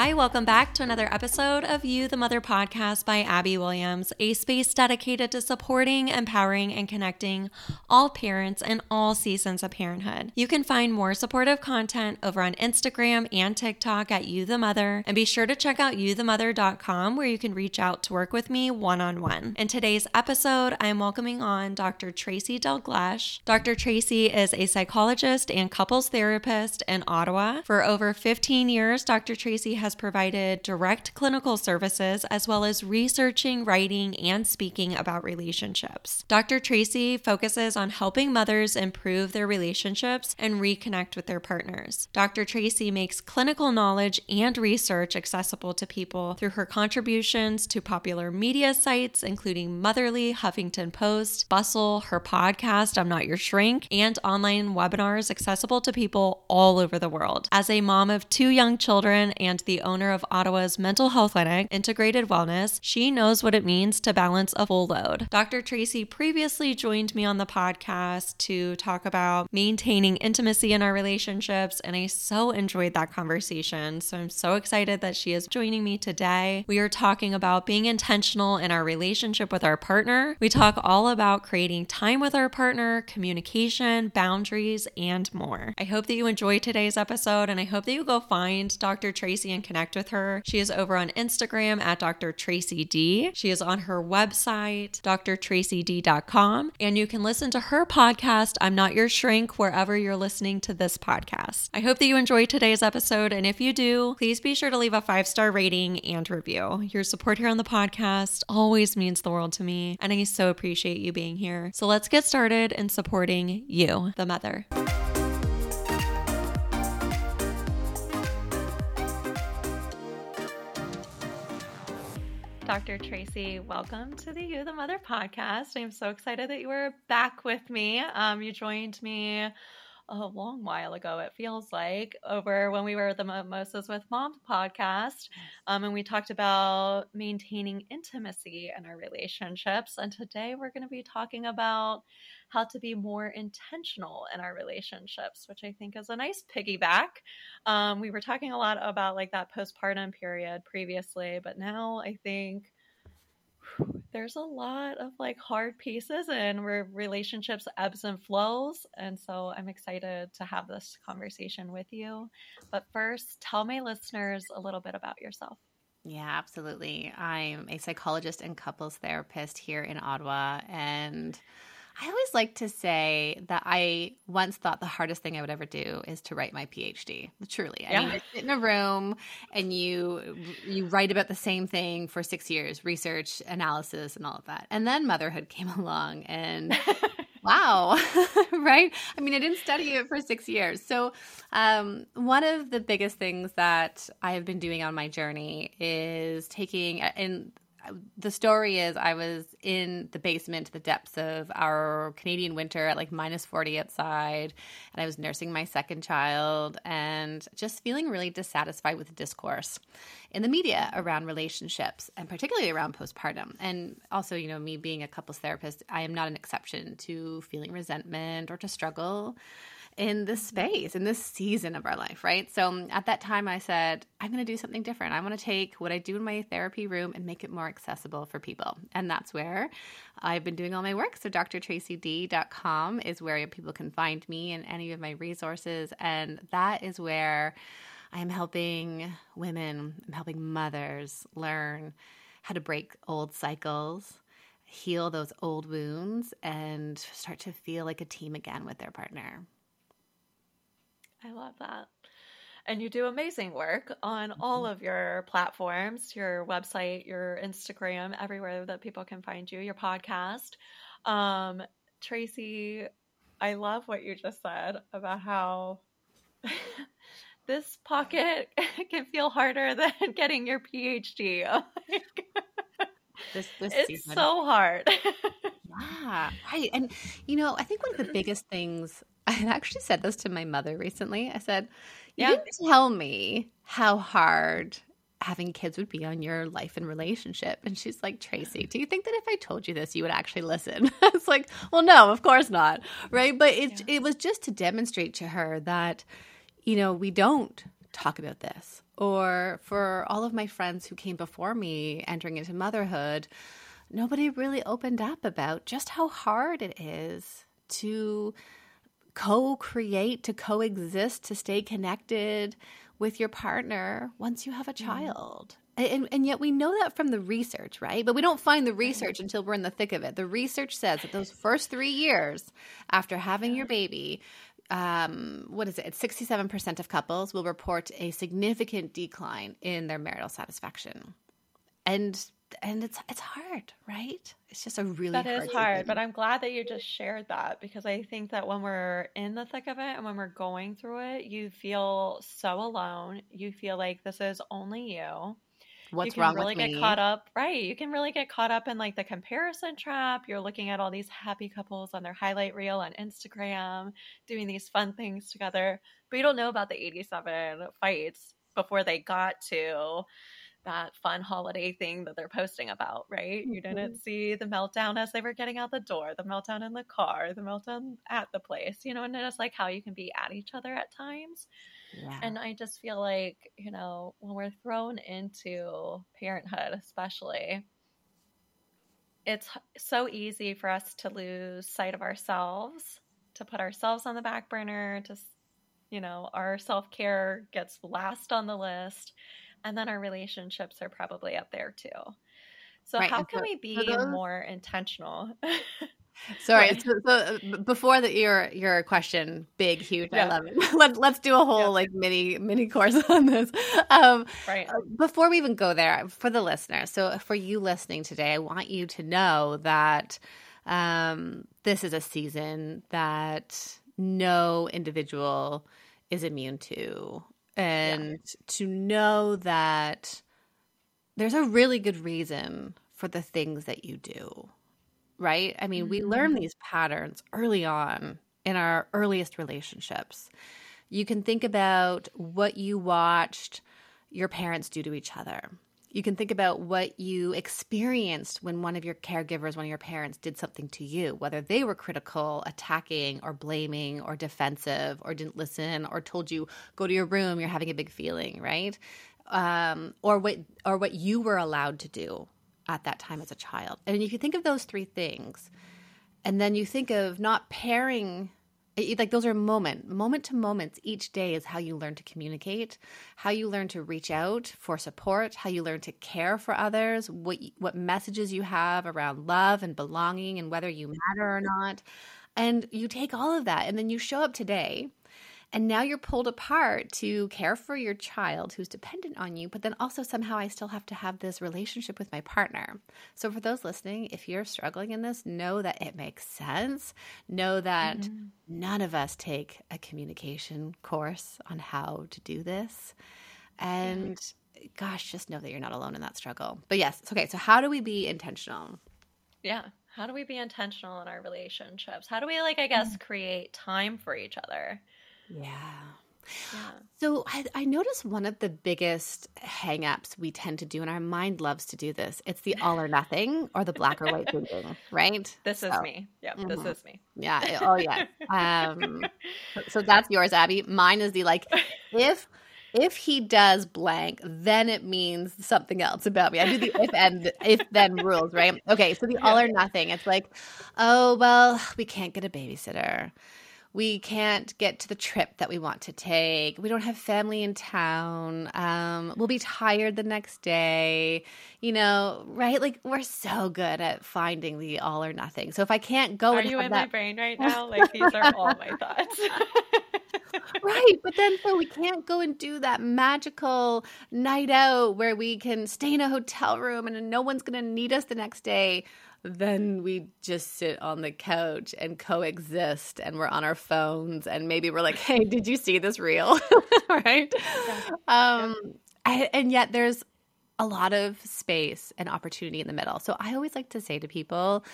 Hi, welcome back to another episode of You, the Mother podcast by Abby Williams, a space dedicated to supporting, empowering, and connecting all parents in all seasons of parenthood. You can find more supportive content over on Instagram and TikTok at You, the Mother, and be sure to check out youthemother.com where you can reach out to work with me one on one. In today's episode, I am welcoming on Dr. Tracy Dalgleish. Dr. Tracy is a psychologist and couples therapist in Ottawa. For over 15 years, Dr. Tracy has provided direct clinical services as well as researching, writing, and speaking about relationships. Dr. Tracy focuses on helping mothers improve their relationships and reconnect with their partners. Dr. Tracy makes clinical knowledge and research accessible to people through her contributions to popular media sites, including Motherly, Huffington Post, Bustle, her podcast, I'm Not Your Shrink, and online webinars accessible to people all over the world. As a mom of two young children and the owner of Ottawa's mental health clinic, Integrated Wellness, she knows what it means to balance a full load. Dr. Tracy previously joined me on the podcast to talk about maintaining intimacy in our relationships, and I so enjoyed that conversation. So I'm so excited that she is joining me today. We are talking about being intentional in our relationship with our partner. We talk all about creating time with our partner, communication, boundaries, and more. I hope that you enjoy today's episode, and I hope that you go find Dr. Tracy and connect with her. She is over on Instagram at Dr. Tracy D. She is on her website, drtracyd.com, and you can listen to her podcast, I'm Not Your Shrink, wherever you're listening to this podcast. I hope that you enjoyed today's episode, and if you do, please be sure to leave a five star rating and review. Your support here on the podcast always means the world to me, and I so appreciate you being here. So let's get started in supporting you, the mother. Dr. Tracy, welcome to the You the Mother podcast. I'm so excited that you are back with me. Um, you joined me a long while ago, it feels like, over when we were at the Mimosas with Mom podcast. Um, and we talked about maintaining intimacy in our relationships. And today we're going to be talking about how to be more intentional in our relationships, which I think is a nice piggyback. Um, we were talking a lot about like that postpartum period previously, but now I think there's a lot of like hard pieces and where relationships ebbs and flows. And so I'm excited to have this conversation with you. But first, tell my listeners a little bit about yourself. Yeah, absolutely. I'm a psychologist and couples therapist here in Ottawa. And I always like to say that I once thought the hardest thing I would ever do is to write my PhD. Truly, I yeah. mean, you sit in a room and you you write about the same thing for six years, research, analysis, and all of that, and then motherhood came along, and wow, right? I mean, I didn't study it for six years. So, um, one of the biggest things that I have been doing on my journey is taking and the story is I was in the basement, the depths of our Canadian winter at like minus 40 outside, and I was nursing my second child and just feeling really dissatisfied with the discourse in the media around relationships and particularly around postpartum. And also, you know, me being a couples therapist, I am not an exception to feeling resentment or to struggle in this space, in this season of our life, right? So um, at that time, I said, I'm going to do something different. I want to take what I do in my therapy room and make it more accessible for people. And that's where I've been doing all my work. So drtracyd.com is where people can find me and any of my resources. And that is where I am helping women, I'm helping mothers learn how to break old cycles heal those old wounds and start to feel like a team again with their partner. I love that. And you do amazing work on all mm-hmm. of your platforms, your website, your Instagram, everywhere that people can find you, your podcast. Um, Tracy, I love what you just said about how this pocket can feel harder than getting your PhD. this, this it's season. so hard. yeah, right. And you know, I think one of the biggest things I actually said this to my mother recently. I said, "You yeah. didn't tell me how hard having kids would be on your life and relationship." And she's like, "Tracy, do you think that if I told you this, you would actually listen?" it's like, "Well, no, of course not." Right? But it yeah. it was just to demonstrate to her that you know, we don't talk about this or for all of my friends who came before me entering into motherhood, nobody really opened up about just how hard it is to co create, to coexist, to stay connected with your partner once you have a mm-hmm. child. And, and yet we know that from the research, right? But we don't find the research until we're in the thick of it. The research says that those first three years after having your baby, um, what is it? 67% of couples will report a significant decline in their marital satisfaction. And and it's it's hard, right? It's just a really that hard is hard. But I'm glad that you just shared that because I think that when we're in the thick of it and when we're going through it, you feel so alone. You feel like this is only you. What's you can wrong really with get caught up, right? You can really get caught up in like the comparison trap. You're looking at all these happy couples on their highlight reel on Instagram, doing these fun things together, but you don't know about the 87 fights before they got to that fun holiday thing that they're posting about, right? Mm-hmm. You didn't see the meltdown as they were getting out the door, the meltdown in the car, the meltdown at the place, you know, and it's like how you can be at each other at times. Yeah. And I just feel like, you know, when we're thrown into parenthood, especially, it's so easy for us to lose sight of ourselves, to put ourselves on the back burner, to, you know, our self care gets last on the list and then our relationships are probably up there too. So right. how can we be those... more intentional? Sorry. So, so, uh, before the, your your question, big, huge, yeah. I love it. Let, let's do a whole yeah. like mini mini course on this. Um, right. Uh, before we even go there, for the listener, so for you listening today, I want you to know that um, this is a season that no individual is immune to and yeah. to know that there's a really good reason for the things that you do right i mean mm-hmm. we learn these patterns early on in our earliest relationships you can think about what you watched your parents do to each other you can think about what you experienced when one of your caregivers, one of your parents did something to you, whether they were critical, attacking, or blaming, or defensive, or didn't listen, or told you, go to your room, you're having a big feeling, right? Um, or what or what you were allowed to do at that time as a child. And if you think of those three things, and then you think of not pairing like those are moment moment to moments each day is how you learn to communicate how you learn to reach out for support how you learn to care for others what what messages you have around love and belonging and whether you matter or not. And you take all of that and then you show up today and now you're pulled apart to care for your child who's dependent on you, but then also somehow I still have to have this relationship with my partner. So, for those listening, if you're struggling in this, know that it makes sense. Know that mm-hmm. none of us take a communication course on how to do this. And gosh, just know that you're not alone in that struggle. But yes, okay, so how do we be intentional? Yeah. How do we be intentional in our relationships? How do we, like, I guess, mm. create time for each other? Yeah. Yeah. So I, I notice one of the biggest hangups we tend to do, and our mind loves to do this. It's the all or nothing or the black or white thinking, right? This so, is me. Yeah, mm-hmm. this is me. Yeah. Oh yeah. Um, so that's yours, Abby. Mine is the like if if he does blank, then it means something else about me. I do the if and if then rules, right? Okay. So the all or nothing. It's like, oh well, we can't get a babysitter we can't get to the trip that we want to take. We don't have family in town. Um, we'll be tired the next day. You know, right? Like we're so good at finding the all or nothing. So if I can't go, are you in that... my brain right now? Like these are all my thoughts. right, but then so we can't go and do that magical night out where we can stay in a hotel room and no one's going to need us the next day then we just sit on the couch and coexist and we're on our phones and maybe we're like hey did you see this reel? Right? Um and yet there's a lot of space and opportunity in the middle. So i always like to say to people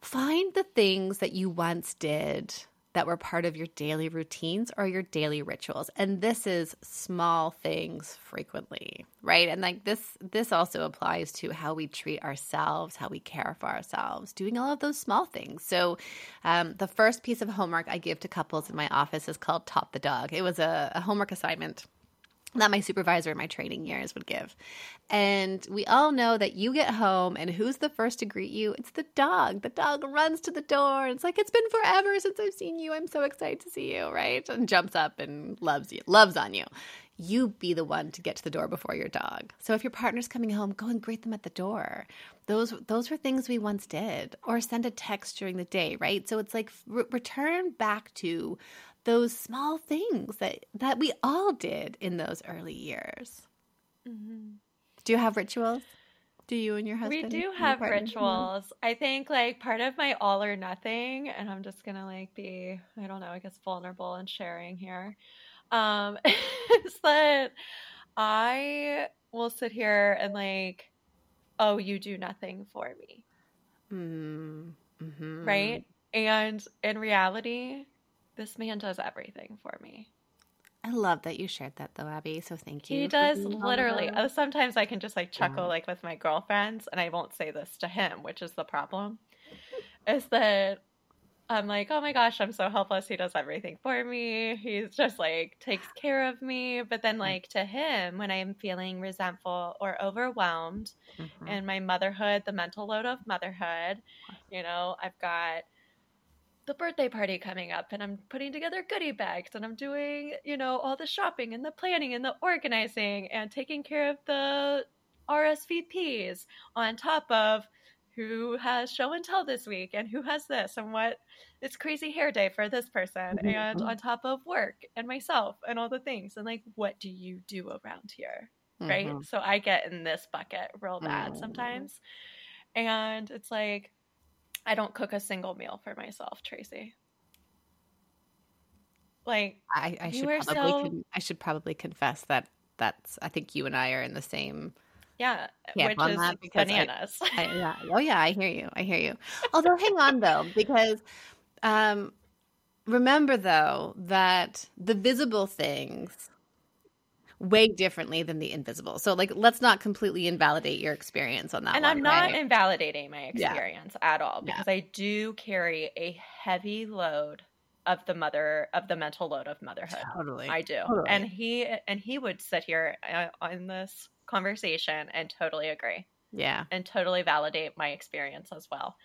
find the things that you once did that were part of your daily routines or your daily rituals. And this is small things frequently right? And like this this also applies to how we treat ourselves how we care for ourselves doing all of those small things. So um, the first piece of homework i give to couples in my office is called top the dog. It was a, a homework assignment that my supervisor in my training years would give. And we all know that you get home and who's the first to greet you? It's the dog. The dog runs to the door. and It's like, it's been forever since I've seen you. I'm so excited to see you, right? And jumps up and loves you, loves on you. You be the one to get to the door before your dog. So if your partner's coming home, go and greet them at the door. Those those were things we once did. Or send a text during the day, right? So it's like re- return back to those small things that that we all did in those early years. Mm-hmm. Do you have rituals? Do you and your husband? We do have rituals. I think like part of my all or nothing, and I'm just gonna like be, I don't know, I guess vulnerable and sharing here, um, is that I will sit here and like, oh, you do nothing for me. Mm-hmm. Right? And in reality, this man does everything for me. I love that you shared that though, Abby. So thank you. He does mm-hmm. literally. Oh, sometimes I can just like chuckle yeah. like with my girlfriends, and I won't say this to him, which is the problem. is that I'm like, oh my gosh, I'm so helpless. He does everything for me. He's just like takes care of me. But then, mm. like to him, when I'm feeling resentful or overwhelmed mm-hmm. in my motherhood, the mental load of motherhood, you know, I've got the birthday party coming up and I'm putting together goodie bags and I'm doing, you know, all the shopping and the planning and the organizing and taking care of the RSVPs on top of who has show and tell this week and who has this and what it's crazy hair day for this person mm-hmm. and on top of work and myself and all the things and like what do you do around here right mm-hmm. so i get in this bucket real bad mm-hmm. sometimes and it's like I don't cook a single meal for myself, Tracy. Like I, I should probably so... con- I should probably confess that that's I think you and I are in the same yeah, which is bananas. I, I, yeah. Oh yeah, I hear you. I hear you. Although hang on though, because um remember though that the visible things way differently than the invisible. So like let's not completely invalidate your experience on that and one, I'm not right? invalidating my experience yeah. at all because yeah. I do carry a heavy load of the mother of the mental load of motherhood. Totally. I do. Totally. And he and he would sit here uh, on this conversation and totally agree. Yeah. And totally validate my experience as well.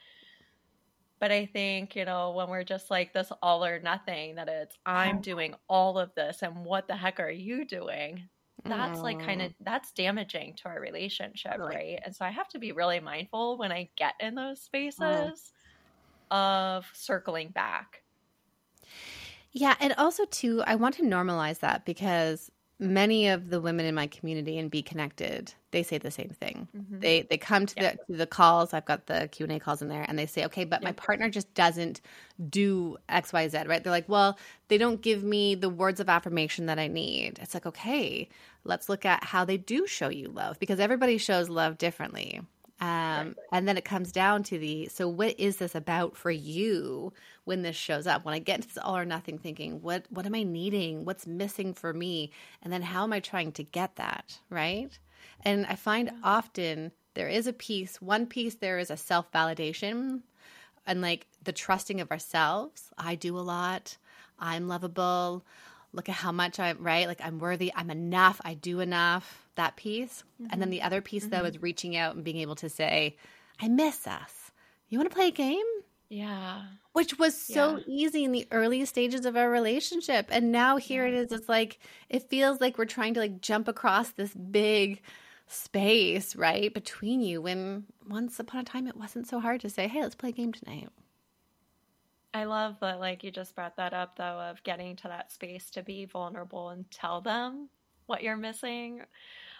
But I think, you know, when we're just like this all or nothing, that it's I'm doing all of this and what the heck are you doing? That's mm. like kind of that's damaging to our relationship, right? And so I have to be really mindful when I get in those spaces mm. of circling back. Yeah, and also too, I want to normalize that because many of the women in my community and be connected they say the same thing. Mm-hmm. they they come to, the, to the calls i've got the q&a calls in there and they say okay but my partner just doesn't do xyz right? They're like well they don't give me the words of affirmation that i need. It's like okay let's look at how they do show you love because everybody shows love differently um. And then it comes down to the so what is this about for you when this shows up? When I get into this all or nothing thinking, what what am I needing? What's missing for me? And then how am I trying to get that right? And I find often there is a piece. One piece there is a self validation and like the trusting of ourselves. I do a lot. I'm lovable look at how much I'm right, like I'm worthy, I'm enough, I do enough, that piece. Mm-hmm. And then mm-hmm. the other piece mm-hmm. though is reaching out and being able to say, I miss us. You want to play a game? Yeah. Which was so yeah. easy in the early stages of our relationship. And now here yeah. it is. It's like it feels like we're trying to like jump across this big space, right, between you when once upon a time it wasn't so hard to say, Hey, let's play a game tonight. I love that, like, you just brought that up, though, of getting to that space to be vulnerable and tell them what you're missing.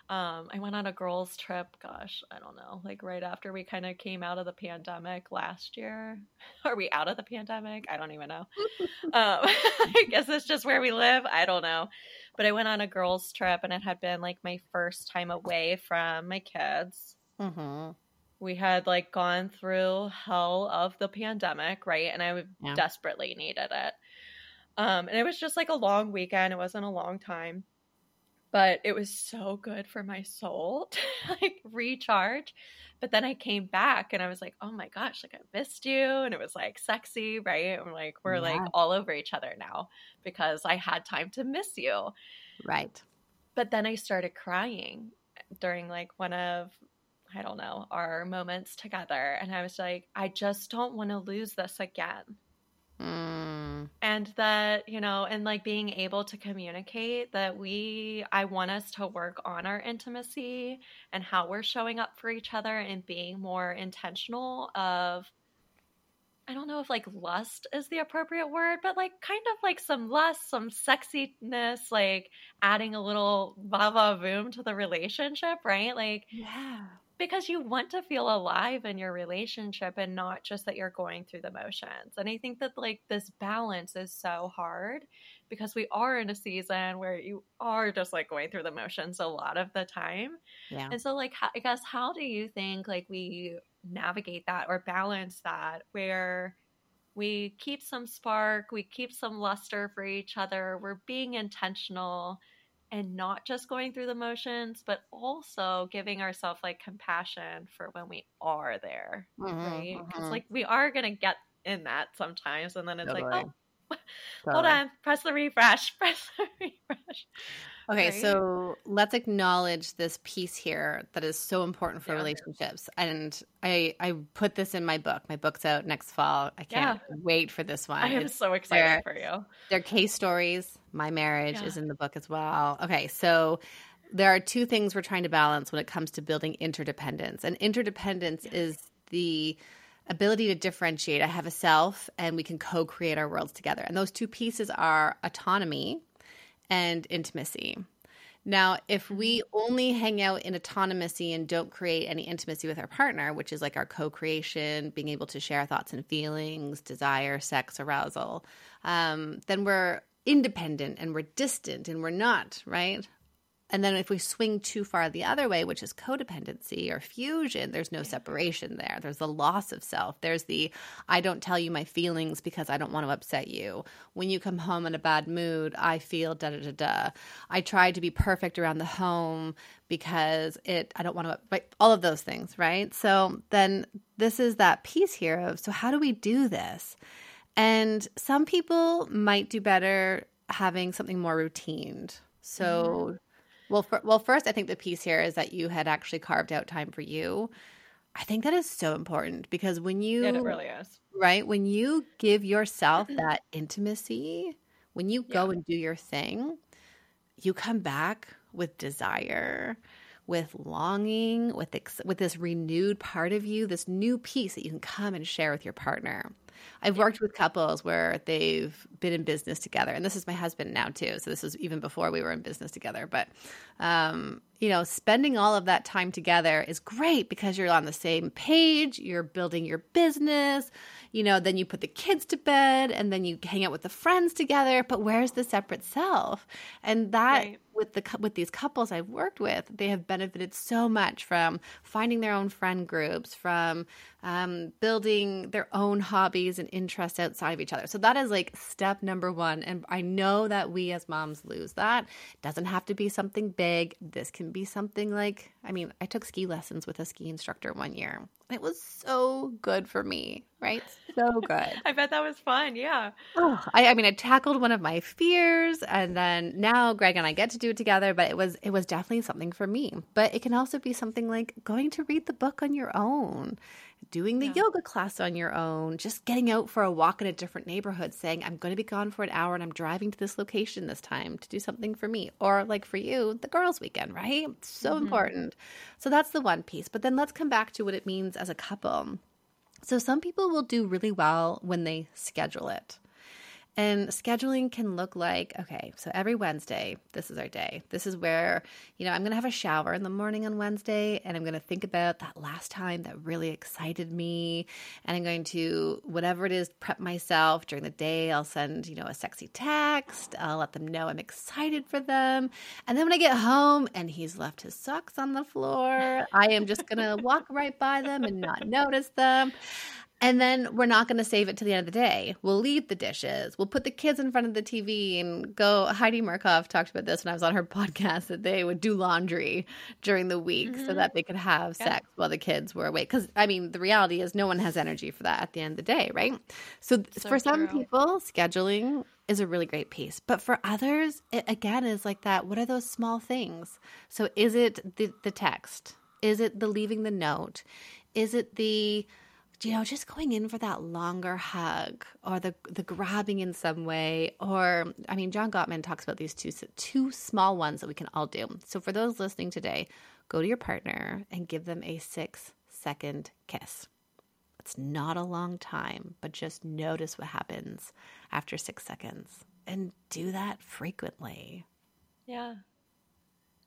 Um, I went on a girls' trip, gosh, I don't know, like right after we kind of came out of the pandemic last year. Are we out of the pandemic? I don't even know. um, I guess it's just where we live. I don't know. But I went on a girls' trip and it had been like my first time away from my kids. Mm-hmm we had like gone through hell of the pandemic, right? And I yeah. desperately needed it. Um, and it was just like a long weekend. It wasn't a long time, but it was so good for my soul to like recharge. But then I came back and I was like, oh my gosh, like I missed you. And it was like sexy, right? And like we're yeah. like all over each other now because I had time to miss you. Right. but then I started crying during like one of I don't know, our moments together. And I was like, I just don't want to lose this again. Mm. And that, you know, and like being able to communicate that we, I want us to work on our intimacy and how we're showing up for each other and being more intentional of, I don't know if like lust is the appropriate word, but like kind of like some lust, some sexiness, like adding a little va va voom to the relationship, right? Like, Yeah. Because you want to feel alive in your relationship and not just that you're going through the motions. And I think that like this balance is so hard because we are in a season where you are just like going through the motions a lot of the time. Yeah. And so like I guess how do you think like we navigate that or balance that where we keep some spark, we keep some luster for each other, we're being intentional and not just going through the motions, but also giving ourselves like compassion for when we are there, Mhm, right? Because mhm. like we are gonna get in that sometimes, and then it's like, Totally. oh, hold on, press the refresh, press the refresh. Okay, right? so let's acknowledge this piece here that is so important for Yeah. relationships. And I I put this in my book. My book's out next fall. I can't wait for this one. I am It's- so excited for you. They're case stories. My marriage Yeah. is in the book as well. Okay, so there are two things we're trying to balance when it comes to building interdependence. And interdependence is the ability to differentiate. I have a self and we can co create our worlds together. And those two pieces are autonomy and intimacy. Now, if we only hang out in autonomy and don't create any intimacy with our partner, which is like our co creation, being able to share thoughts and feelings, desire, sex, arousal, um, then we're independent and we're distant and we're not, right? And then if we swing too far the other way, which is codependency or fusion, there's no separation there. There's the loss of self. There's the I don't tell you my feelings because I don't want to upset you. When you come home in a bad mood, I feel da da da da. I try to be perfect around the home because it I don't want to all of those things, right? So then this is that piece here of so how do we do this? And some people might do better having something more routined. So, mm-hmm. Well, for, well, first, I think the piece here is that you had actually carved out time for you. I think that is so important because when you it really is. right when you give yourself that intimacy, when you go Yeah. and do your thing, you come back with desire, with longing, with ex- with this renewed part of you, this new piece that you can come and share with your partner. I've worked with couples where they've been in business together, and this is my husband now too. So this was even before we were in business together. But um, you know, spending all of that time together is great because you're on the same page. You're building your business. You know, then you put the kids to bed, and then you hang out with the friends together. But where's the separate self? And that Right. with the with these couples I've worked with, they have benefited so much from finding their own friend groups, from um, building their own hobbies and interests outside of each other. So that is like step number one. And I know that we as moms lose that. It doesn't have to be something big. This can be something like I mean, I took ski lessons with a ski instructor one year. It was so good for me, right? So good. I bet that was fun. Yeah. Oh, I, I mean, I tackled one of my fears, and then now Greg and I get to do it together. But it was it was definitely something for me. But it can also be something like going to read the book on your own, doing the Yeah. yoga class on your own, just getting out for a walk in a different neighborhood, saying I'm going to be gone for an hour and I'm driving to this location this time to do something for me, or like for you, the girls' weekend, right? So Mhm. important. So that's the one piece. But then let's come back to what it means as a couple. So some people will do really well when they schedule it. And scheduling can look like okay, so every Wednesday, this is our day. This is where, you know, I'm going to have a shower in the morning on Wednesday and I'm going to think about that last time that really excited me. And I'm going to, whatever it is, prep myself during the day. I'll send, you know, a sexy text. I'll let them know I'm excited for them. And then when I get home and he's left his socks on the floor, I am just going to walk right by them and not notice them. And then we're not going to save it to the end of the day. We'll leave the dishes. We'll put the kids in front of the TV and go. Heidi Markov talked about this when I was on her podcast that they would do laundry during the week mm-hmm. so that they could have yeah. sex while the kids were awake. Because, I mean, the reality is no one has energy for that at the end of the day, right? So, so for true. some people, scheduling is a really great piece. But for others, it again is like that. What are those small things? So, is it the, the text? Is it the leaving the note? Is it the you know, just going in for that longer hug or the the grabbing in some way, or I mean, John Gottman talks about these two two small ones that we can all do. So for those listening today, go to your partner and give them a six second kiss. It's not a long time, but just notice what happens after six seconds and do that frequently. Yeah.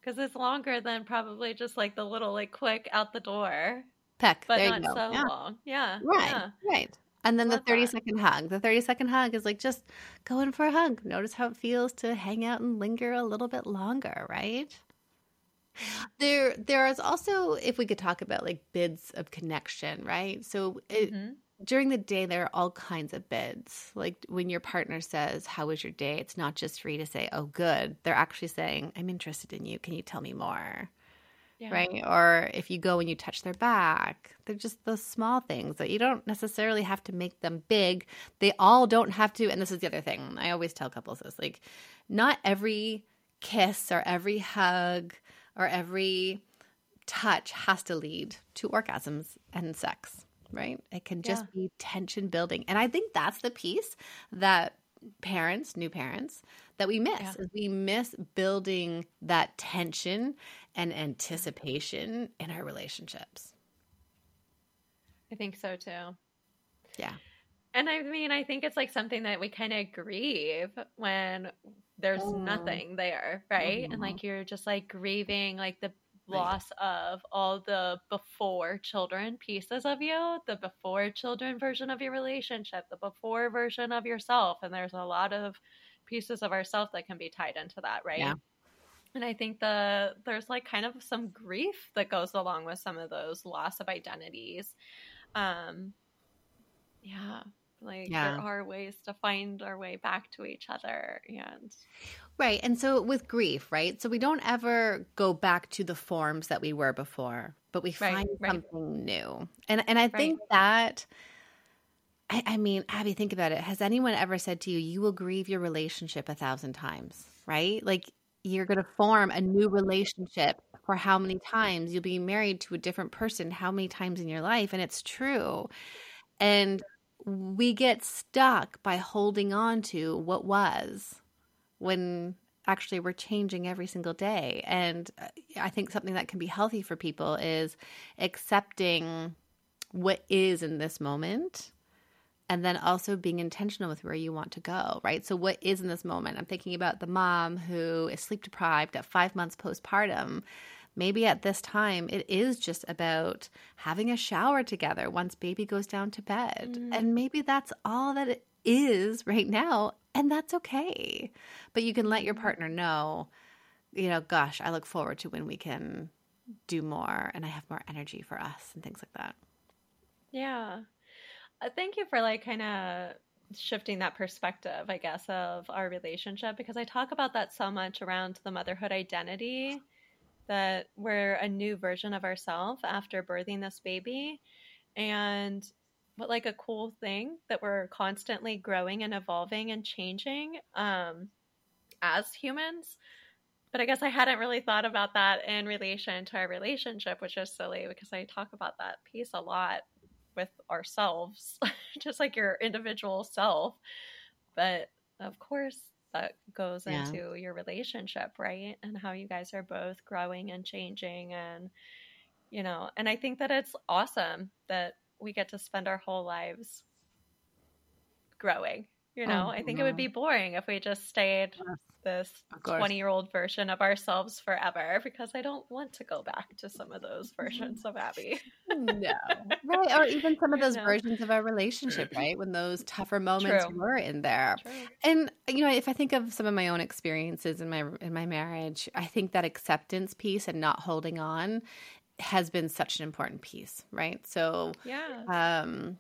Because it's longer than probably just like the little, like, quick out the door peck. But there not so yeah. long. Yeah. Right. Yeah. Right. And then Love the 30 that. second hug. The 30 second hug is like just go in for a hug. Notice how it feels to hang out and linger a little bit longer, right? There there is also if we could talk about like bids of connection, right? So it, mm-hmm. during the day there are all kinds of bids. Like when your partner says, "How was your day?" It's not just for you to say, "Oh, good." They're actually saying, "I'm interested in you. Can you tell me more?" Yeah. right? Or if you go and you touch their back, they're just those small things that you don't necessarily have to make them big. They all don't have to. And this is the other thing I always tell couples this like, not every kiss or every hug or every touch has to lead to orgasms and sex, right? It can just yeah. be tension building. And I think that's the piece that parents, new parents, that we miss yeah. is we miss building that tension and anticipation in our relationships. I think so too. Yeah. And I mean, I think it's like something that we kind of grieve when there's oh. nothing there, right? And mm-hmm. like you're just like grieving like the loss of all the before children pieces of you, the before children version of your relationship, the before version of yourself. And there's a lot of pieces of ourself that can be tied into that, right? Yeah. And I think the there's like kind of some grief that goes along with some of those loss of identities. Um yeah, like yeah. there are ways to find our way back to each other and Right. And so with grief, right? So we don't ever go back to the forms that we were before, but we find right, something new. And and I think right. that I, I mean, Abby, think about it. Has anyone ever said to you, you will grieve your relationship a thousand times, right? Like you're going to form a new relationship for how many times? You'll be married to a different person how many times in your life and it's true. And we get stuck by holding on to what was when actually we're changing every single day. And uh, i think something that can be healthy for people is accepting what is in this moment and then also being intentional with where you want to go, right? So, what is in this moment? I'm thinking about the mom who is sleep deprived at five months postpartum. Maybe at this time, it is just about having a shower together once baby goes down to bed. Mm. And maybe that's all that it is right now. And that's okay. But you can let your partner know, you know, gosh, I look forward to when we can do more and I have more energy for us and things like that. Yeah. Uh, thank you for like kind of shifting that perspective, I guess, of our relationship because I talk about that so much around the motherhood identity that we're a new version of ourselves after birthing this baby. And what like a cool thing that we're constantly growing and evolving and changing um, as humans. But I guess I hadn't really thought about that in relation to our relationship, which is silly because I talk about that piece a lot with ourselves, just like your individual self. But of course, that goes yeah. into your relationship, right? And how you guys are both growing and changing. And, you know, and I think that it's awesome that we get to spend our whole lives growing. You know, oh, I think it would be boring if we just stayed this 20 year old version of ourselves forever because I don't want to go back to some of those versions of Abby. no. Right. Or even some of those versions of our relationship, right? When those tougher moments True. were in there. True. And you know, if I think of some of my own experiences in my in my marriage, I think that acceptance piece and not holding on has been such an important piece, right? So yeah. um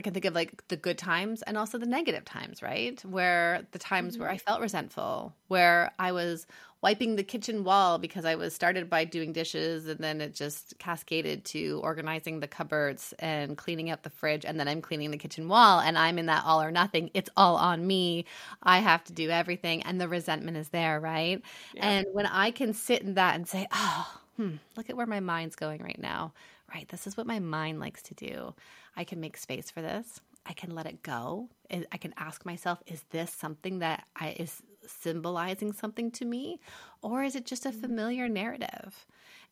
I can think of like the good times and also the negative times, right? Where the times mm-hmm. where I felt resentful, where I was wiping the kitchen wall because I was started by doing dishes and then it just cascaded to organizing the cupboards and cleaning up the fridge and then I'm cleaning the kitchen wall and I'm in that all or nothing. It's all on me. I have to do everything and the resentment is there, right? Yeah. And when I can sit in that and say, "Oh, hmm, look at where my mind's going right now." Right, this is what my mind likes to do. I can make space for this. I can let it go. I can ask myself, is this something that I, is symbolizing something to me? Or is it just a mm-hmm. familiar narrative?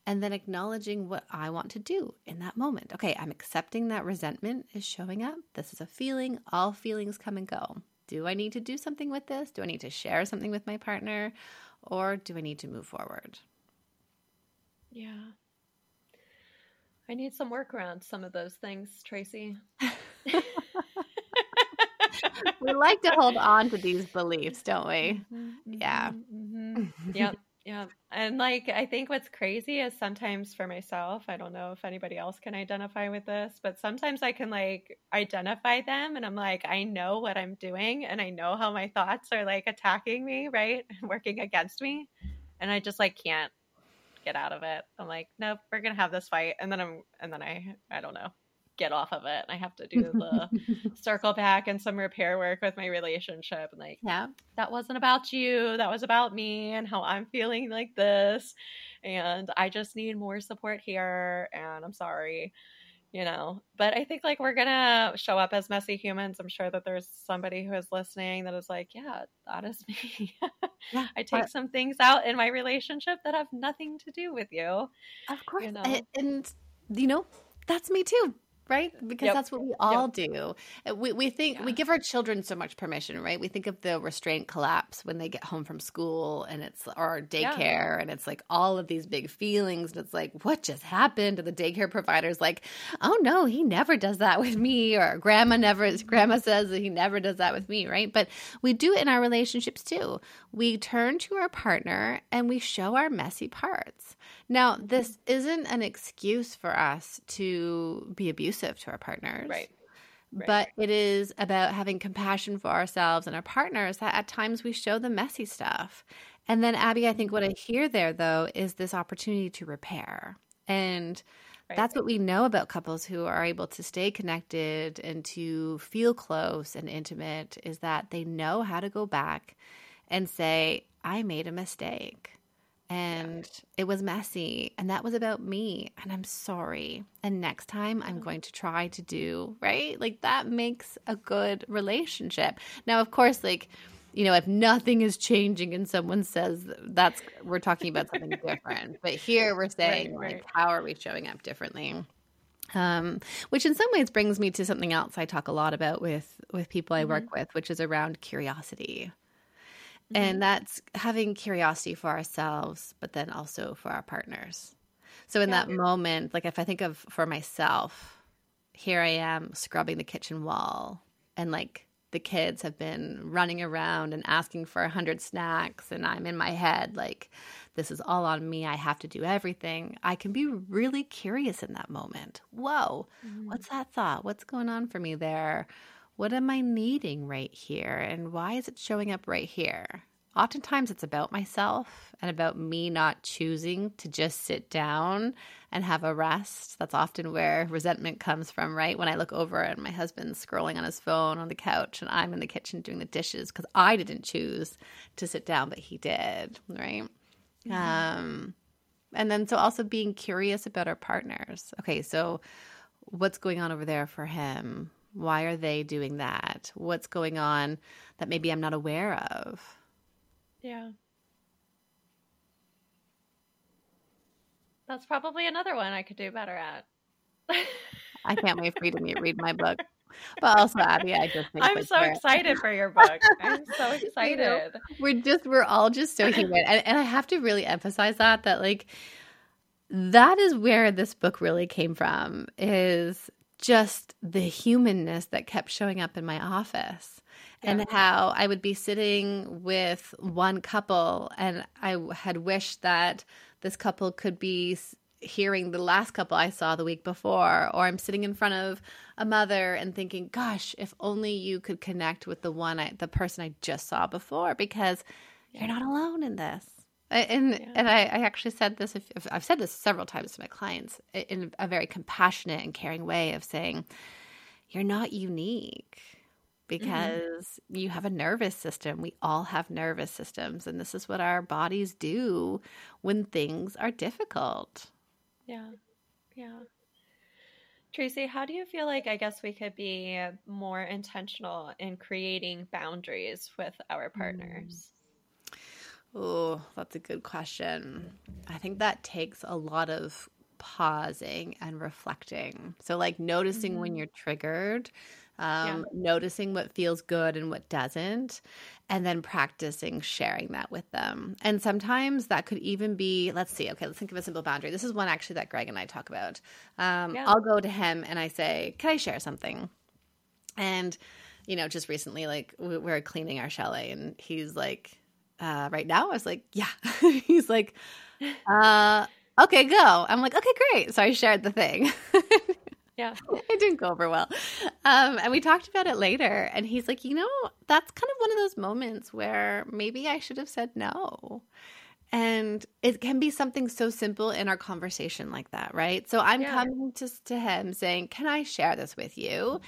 And then acknowledging what I want to do in that moment. Okay, I'm accepting that resentment is showing up. This is a feeling. All feelings come and go. Do I need to do something with this? Do I need to share something with my partner? Or do I need to move forward? Yeah. I need some work around some of those things, Tracy. we like to hold on to these beliefs, don't we? Mm-hmm, yeah. Mm-hmm. mm-hmm. Yep. Yeah. And like, I think what's crazy is sometimes for myself, I don't know if anybody else can identify with this, but sometimes I can like identify them and I'm like, I know what I'm doing and I know how my thoughts are like attacking me, right? Working against me. And I just like can't get out of it. I'm like, nope, we're to have this fight. And then I'm, and then I, I don't know, get off of it. and I have to do the circle back and some repair work with my relationship. And like, yeah, that wasn't about you. That was about me and how I'm feeling like this. And I just need more support here. And I'm sorry, you know. But I think like we're gonna show up as messy humans. I'm sure that there's somebody who is listening that is like, yeah, that is me. yeah, I take but- some things out in my relationship that have nothing to do with you. Of course. You know? and, and you know, that's me too right? Because yep. that's what we all yep. do. Uh, we, we think yeah. we give our children so much permission, right? We think of the restraint collapse when they get home from school and it's or daycare yeah. and it's like all of these big feelings and it's like what just happened? And the daycare provider's like, oh no, he never does that with me, or grandma never. Grandma says that he never does that with me, right? But we do it in our relationships too. We turn to our partner and we show our messy parts. Now, this isn't an excuse for us to be abusive to our partners. Right. Right. But it is about having compassion for ourselves and our partners that at times we show the messy stuff. And then, Abby, I think what I hear there, though, is this opportunity to repair. And right. that's what we know about couples who are able to stay connected and to feel close and intimate is that they know how to go back and say, I made a mistake and yeah. it was messy and that was about me and i'm sorry and next time i'm going to try to do right like that makes a good relationship now of course like you know if nothing is changing and someone says that's we're talking about something different but here we're saying right, right. like how are we showing up differently um, which in some ways brings me to something else I talk a lot about with with people I mm-hmm. work with, which is around curiosity. Mm-hmm. And that's having curiosity for ourselves, but then also for our partners. So in yeah. that moment, like if I think of for myself, here I am scrubbing the kitchen wall and like the kids have been running around and asking for a hundred snacks and i'm in my head like this is all on me i have to do everything i can be really curious in that moment whoa mm-hmm. what's that thought what's going on for me there what am I needing right here? And why is it showing up right here? Oftentimes it's about myself and about me not choosing to just sit down and have a rest. That's often where resentment comes from, right? When I look over and my husband's scrolling on his phone on the couch and I'm in the kitchen doing the dishes because I didn't choose to sit down, but he did, right? Mm-hmm. Um, and then so also being curious about our partners. Okay, so what's going on over there for him? Why are they doing that? What's going on that maybe I'm not aware of? Yeah. That's probably another one I could do better at. I can't wait for you to read my book. But also, Abby, I just think I'm so excited for your book. I'm so excited. You know, we're just we're all just so human, and, and I have to really emphasize that that like that is where this book really came from. Is just the humanness that kept showing up in my office yeah. and how I would be sitting with one couple and I had wished that this couple could be hearing the last couple I saw the week before, or I'm sitting in front of a mother and thinking, gosh, if only you could connect with the one I, the person I just saw before, because yeah. you're not alone in this. And yeah. and I, I, actually said this. I've said this several times to my clients in a very compassionate and caring way of saying, you're not unique Mm-hmm. because mm-hmm. you have a nervous system. We all have nervous systems, and this is what our bodies do when things are difficult. Yeah. Yeah. Tracy, how do you feel like I guess we could be more intentional in creating boundaries with our partners? Oh, that's a good question. I think that takes a lot of pausing and reflecting. So, like noticing mm-hmm. when you're triggered, um, yeah. noticing what feels good and what doesn't, and then practicing sharing that with them. And sometimes that could even be, let's see, okay, let's think of a simple boundary. This is one actually that Greg and I talk about. Um, yeah. I'll go to him and I say, Can I share something? And, you know, just recently, like, we're cleaning our chalet, and he's like, uh, Right now? I was like, Yeah. he's like, uh, okay, go. I'm like, okay, great. So I shared the thing. Yeah. it didn't go over well. Um, and we talked about it later. And he's like, you know, that's kind of one of those moments where maybe I should have said no. And it can be something so simple in our conversation like that, right? So I'm yeah. coming to, to him saying, Can I share this with you?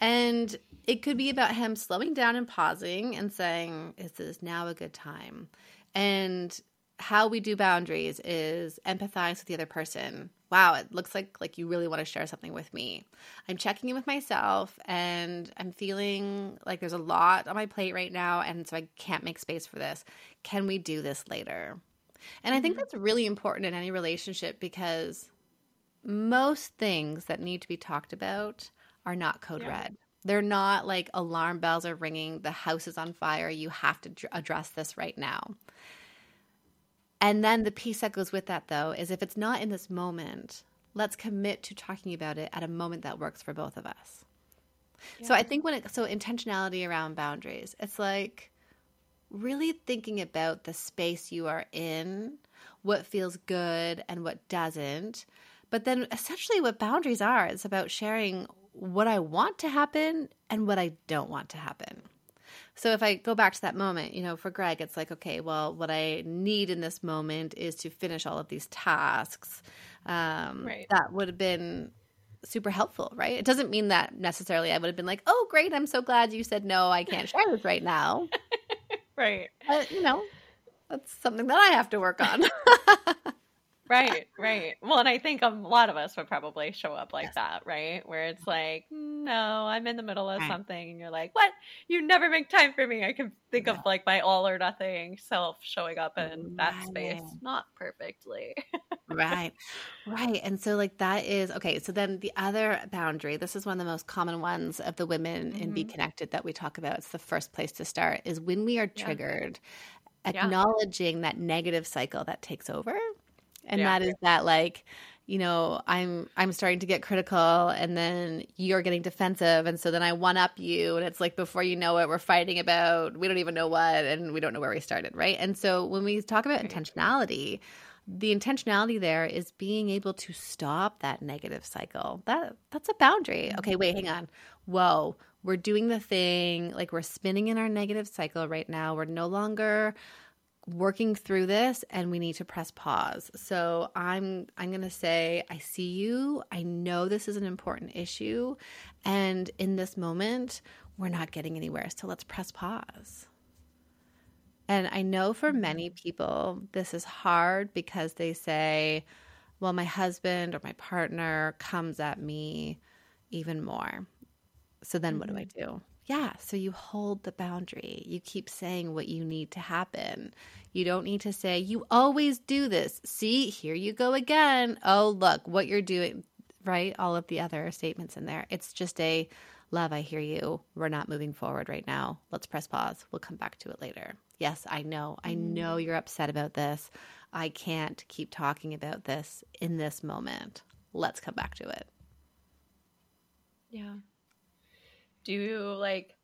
And it could be about him slowing down and pausing and saying, Is this now a good time? And how we do boundaries is empathize with the other person. Wow, it looks like like you really want to share something with me. I'm checking in with myself and I'm feeling like there's a lot on my plate right now and so I can't make space for this. Can we do this later? And I think mm-hmm. that's really important in any relationship because most things that need to be talked about are not code yeah. red. They're not like alarm bells are ringing, the house is on fire, you have to address this right now. And then the piece that goes with that, though, is if it's not in this moment, let's commit to talking about it at a moment that works for both of us. Yeah. So I think when it, so intentionality around boundaries, it's like really thinking about the space you are in, what feels good and what doesn't. But then essentially what boundaries are, it's about sharing what I want to happen and what I don't want to happen. So if I go back to that moment, you know, for Greg, it's like, okay, well, what I need in this moment is to finish all of these tasks. Um, right. That would have been super helpful, right? It doesn't mean that necessarily I would have been like, oh, great, I'm so glad you said no, I can't share this right now. right. But, you know, that's something that I have to work on. right, right. Well, and I think a lot of us would probably show up like yes. that, right? Where it's like, no, I'm in the middle of right. something, and you're like, what? You never make time for me. I can think no. of like my all or nothing self showing up in that right. space, not perfectly. right, right. And so, like, that is okay. So, then the other boundary, this is one of the most common ones of the women mm-hmm. in Be mm-hmm. Connected that we talk about. It's the first place to start, is when we are triggered. Yeah acknowledging yeah. that negative cycle that takes over and yeah. that is that like you know i'm i'm starting to get critical and then you're getting defensive and so then i one up you and it's like before you know it we're fighting about we don't even know what and we don't know where we started right? And so when we talk about right. intentionality the intentionality there is being able to stop that negative cycle. That that's a boundary. Okay wait hang on. Whoa we're doing the thing like we're spinning in our negative cycle right now. We're no longer working through this and we need to press pause. So I'm I'm going to say I see you. I know this is an important issue and in this moment we're not getting anywhere. So let's press pause. And I know for mm-hmm. many people this is hard because they say well my husband or my partner comes at me even more. So then what do I mm-hmm. do? Yeah, so you hold the boundary. You keep saying what you need to happen. You don't need to say, You always do this. See, here you go again. Oh, look what you're doing, right? All of the other statements in there. It's just a love, I hear you. We're not moving forward right now. Let's press pause. We'll come back to it later. Yes, I know. I know mm. you're upset about this. I can't keep talking about this in this moment. Let's come back to it. Yeah do you like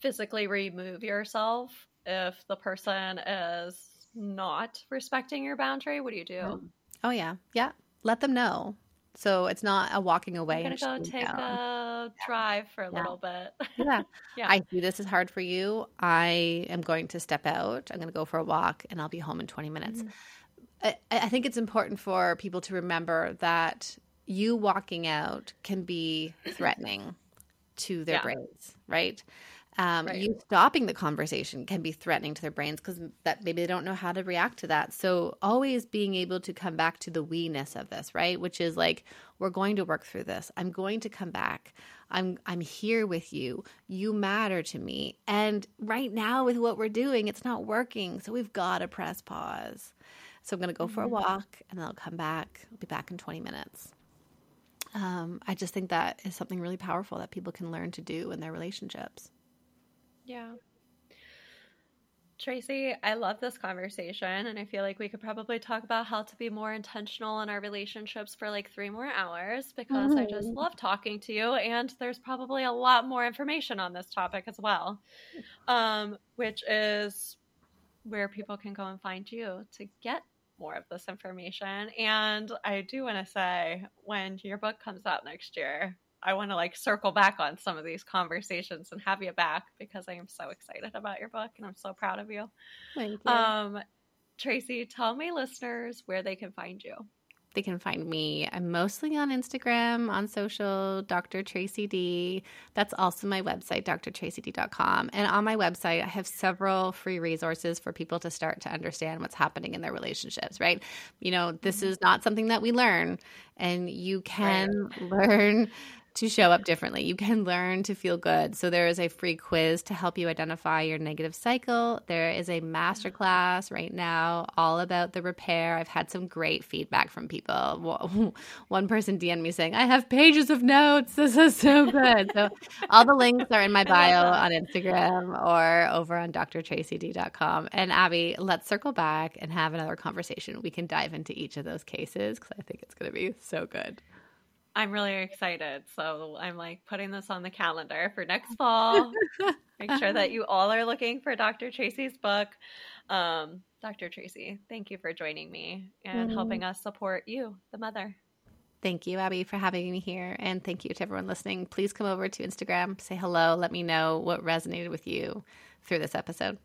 physically remove yourself if the person is not respecting your boundary? What do you do? Oh yeah, yeah. Let them know. So it's not a walking away. I'm gonna go take down. a drive for a yeah. little bit. yeah. yeah. I see this is hard for you. I am going to step out. I'm going to go for a walk, and I'll be home in 20 minutes. Mm-hmm. I, I think it's important for people to remember that you walking out can be threatening to their yeah. brains, right? Um, right. You stopping the conversation can be threatening to their brains because that maybe they don't know how to react to that. So always being able to come back to the we-ness of this, right? Which is like we're going to work through this. I'm going to come back. I'm I'm here with you. You matter to me. And right now with what we're doing, it's not working. So we've got to press pause. So I'm going to go mm-hmm. for a mm-hmm. walk and then I'll come back. I'll be back in 20 minutes. Um, I just think that is something really powerful that people can learn to do in their relationships. Yeah. Tracy, I love this conversation, and I feel like we could probably talk about how to be more intentional in our relationships for like three more hours because mm-hmm. I just mm-hmm. love talking to you, and there's probably a lot more information on this topic as well, um, which is where people can go and find you to get more of this information. And I do want to say, when your book comes out next year, I want to like circle back on some of these conversations and have you back because I am so excited about your book and I'm so proud of you. Thank you. Um, Tracy, tell my listeners where they can find you they can find me. I'm mostly on Instagram, on social, Dr. Tracy D. That's also my website, drtracyd.com. And on my website, I have several free resources for people to start to understand what's happening in their relationships, right? You know, this mm-hmm. is not something that we learn, and you can right. learn to show up differently. You can learn to feel good. So there is a free quiz to help you identify your negative cycle. There is a masterclass right now all about the repair. I've had some great feedback from people. One person DM'd me saying, "I have pages of notes. This is so good." so all the links are in my bio on Instagram or over on drtracyd.com. And Abby, let's circle back and have another conversation. We can dive into each of those cases because I think it's going to be so good. I'm really excited. So I'm like putting this on the calendar for next fall. Make sure that you all are looking for Dr. Tracy's book. Um, Dr. Tracy, thank you for joining me and mm helping us support you, the mother. Thank you, Abby, for having me here. And thank you to everyone listening. Please come over to Instagram, say hello, let me know what resonated with you through this episode.